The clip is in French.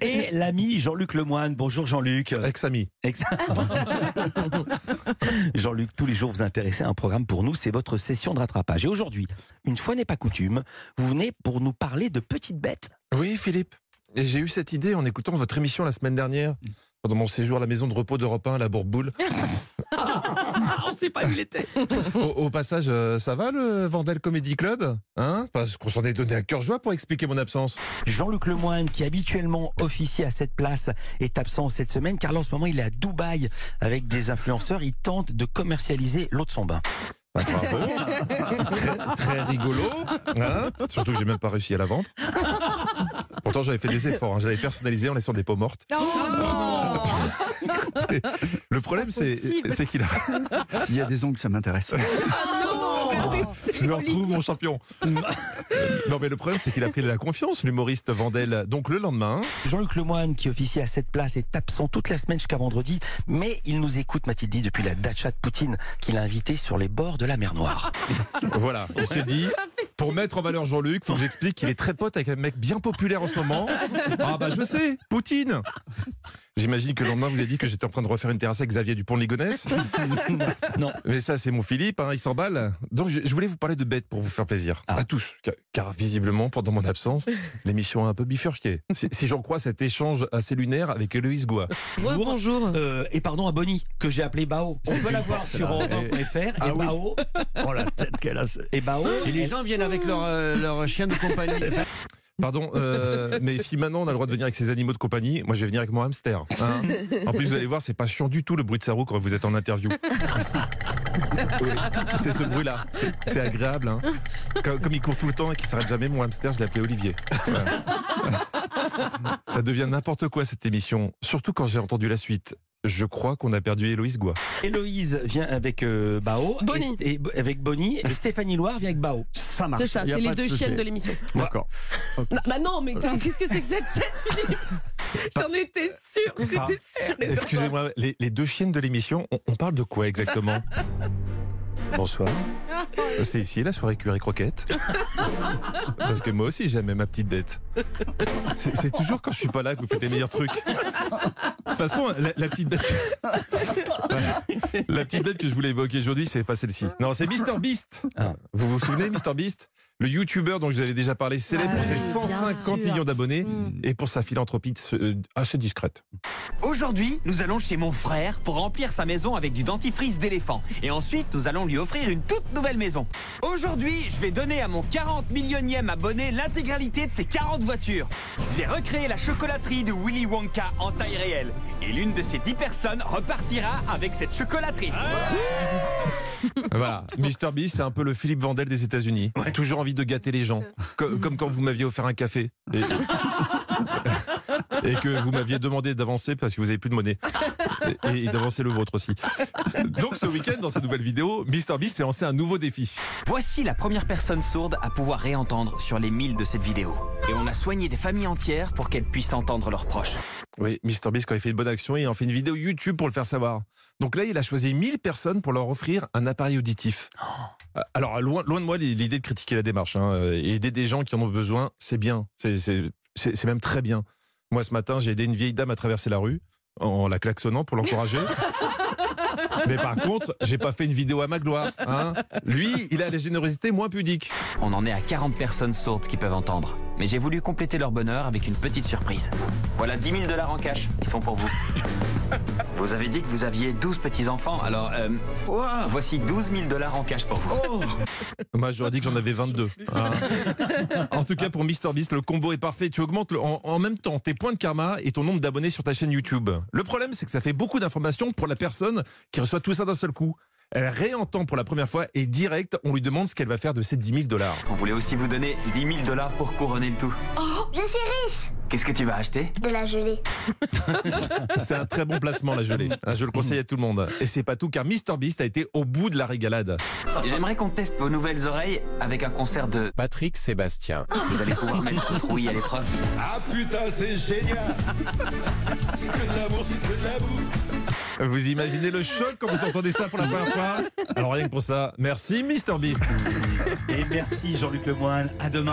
Et l'ami Jean-Luc Lemoine. Bonjour Jean-Luc. Ex-ami. Ex- Jean-Luc, tous les jours vous intéressez à un programme pour nous, c'est votre session de rattrapage. Et aujourd'hui, une fois n'est pas coutume, vous venez pour nous parler de petites bêtes. Oui, Philippe. Et j'ai eu cette idée en écoutant votre émission la semaine dernière, pendant mon séjour à la maison de repos d'Europe 1 à la Bourboule. Ah, on sait pas où il était. Au, au passage, euh, ça va le Vandel Comedy Club Hein? Parce qu'on s'en est donné à cœur joie pour expliquer mon absence. Jean-Luc Lemoine, qui habituellement officie à cette place, est absent cette semaine car là, en ce moment il est à Dubaï avec des influenceurs. Il tente de commercialiser l'eau de son bain. Bah, bravo. très, très rigolo. Hein? Surtout que j'ai même pas réussi à la vendre. Pourtant, j'avais fait des efforts. hein. J'avais personnalisé en laissant des peaux mortes. Le problème, c'est qu'il a. S'il y a des ongles, ça m'intéresse. Je me retrouve, mon champion. non, mais le problème, c'est qu'il a pris de la confiance, l'humoriste Vandel. Donc, le lendemain, Jean-Luc Lemoine, qui officie à cette place, est absent toute la semaine jusqu'à vendredi, mais il nous écoute, m'a-t-il dit, depuis la dacha de Poutine, qu'il a invité sur les bords de la mer Noire. voilà, on s'est dit, pour mettre en valeur Jean-Luc, faut que j'explique qu'il est très pote avec un mec bien populaire en ce moment. Ah, bah, je sais, Poutine. J'imagine que le lendemain, vous avez dit que j'étais en train de refaire une terrasse avec Xavier Dupont de Ligonnès. Non. Mais ça, c'est mon Philippe, hein, il s'emballe. Donc, je, je voulais vous parler de bêtes pour vous faire plaisir. Ah. À tous. Car, car visiblement, pendant mon absence, l'émission a un peu bifurqué. Si, si j'en crois cet échange assez lunaire avec Héloïse Goua. Bonjour. Euh, et pardon à Bonnie, que j'ai appelé Bao. On peut la voir sur europe1.fr. Ah et oui. Bao, Oh la tête qu'elle a. et Bao, Et les gens viennent avec leur, euh, leur chien de compagnie. Pardon, euh, mais si maintenant on a le droit de venir avec ses animaux de compagnie, moi je vais venir avec mon hamster. hein. en plus, vous allez voir, c'est pas chiant du tout le bruit de sa roue quand vous êtes en interview. Oui, c'est ce bruit-là. C'est- agréable. hein. Comme, comme il court tout le temps et qu'il s'arrête jamais, mon hamster, je l'ai appelé Olivier. Ça devient n'importe quoi cette émission, surtout quand j'ai entendu la suite. Je crois qu'on a perdu Héloïse Goua. Héloïse vient avec euh, Bao. Bonnie. Et, et- avec Bonnie. Et Stéphanie Loire vient avec Bao. Ça marche. C'est ça, c'est les de deux chiennes de l'émission. D'accord. Non, bah non, mais qu'est-ce que c'est que cette tête, Philippe J'en étais sûre, c'était sûr. Excusez-moi, les, les deux chiennes de l'émission, on, on parle de quoi exactement? Bonsoir. C'est ici la soirée cuir et croquette. Parce que moi aussi j'aime ma petite bête. C'est c'est toujours quand je suis pas là que vous faites les meilleurs trucs. De toute façon, la, la petite bête. La petite bête que je voulais évoquer aujourd'hui, c'est pas celle-ci. Non, c'est Mr Beast. Ah. Vous vous souvenez, Mr Beast? Le youtubeur dont je vous avais déjà parlé, célèbre pour ses oui, bien 150 sûr. millions d'abonnés Mm. et pour sa philanthropie euh, assez discrète. Aujourd'hui, nous allons chez mon frère pour remplir sa maison avec du dentifrice d'éléphant. Et ensuite, nous allons lui offrir une toute nouvelle maison. Aujourd'hui, je vais donner à mon 40 millionième abonné l'intégralité de ses 40 voitures. J'ai recréé la chocolaterie de Willy Wonka en taille réelle. Et l'une de ces 10 personnes repartira avec cette chocolaterie. Voilà, Mr Beast, c'est un peu le Philippe Vandel des États-Unis. Toujours envie de gâter les gens, Co- comme quand vous m'aviez offert un café. Et, et que vous m'aviez demandé d'avancer parce que vous avez plus de monnaie et, et d'avancer le vôtre aussi. Donc ce week-end, dans sa nouvelle vidéo, Mr Beast s'est lancé un nouveau défi. Voici la première personne sourde à pouvoir réentendre sur les 1000 de cette vidéo. Et on a soigné des familles entières pour qu'elles puissent entendre leurs proches. Oui, Mr Beast quand il fait une bonne action, il en fait une vidéo YouTube pour le faire savoir. Donc là, il a choisi 1000 personnes pour leur offrir un appareil auditif. Alors loin, loin de moi l'idée de critiquer la démarche hein, aider des gens qui en ont besoin, c'est bien, c'est même très bien. Moi ce matin, j'ai aidé une vieille dame à traverser la rue en la klaxonnant pour l'encourager. Mais par contre, j'ai pas fait une vidéo à ma gloire. hein. Lui, il a la générosité moins pudique. On en est à 40 personnes sourdes qui peuvent entendre. Mais j'ai voulu compléter leur bonheur avec une petite surprise. Voilà 10 000 dollars en cash. Ils sont pour vous. Vous avez dit que vous aviez 12 petits-enfants, alors euh, voici 12 000 dollars en cash pour vous. Moi, j'aurais dit que j'en avais 22. hein. En tout cas, pour MrBeast, le combo est parfait. Tu augmentes le- en, en même temps tes points de karma et ton nombre d'abonnés sur ta chaîne YouTube. Le problème, c'est que ça fait beaucoup d'informations pour la personne qui reçoit tout ça d'un seul coup. Elle réentend pour la première fois et direct, on lui demande ce qu'elle va faire de ces 10 000 dollars. On voulait aussi vous donner 10 000 dollars pour couronner le tout. Je suis riche Qu'est-ce que tu vas acheter? De la gelée. C'est un très bon placement, la gelée. Hein, Je le conseille à tout le monde. Et c'est pas tout, car MrBeast a été au bout de la régalade. J'aimerais qu'on teste vos nouvelles oreilles avec un concert de... Patrick Sébastien. Vous allez pouvoir mettre votre ouïe à l'épreuve. Ah putain, c'est génial C'est que de l'amour, c'est que de l'amour Vous imaginez le choc quand vous entendez ça pour la première fois? Alors rien que pour ça, merci MrBeast. Et merci Jean-Luc Lemoine. À demain.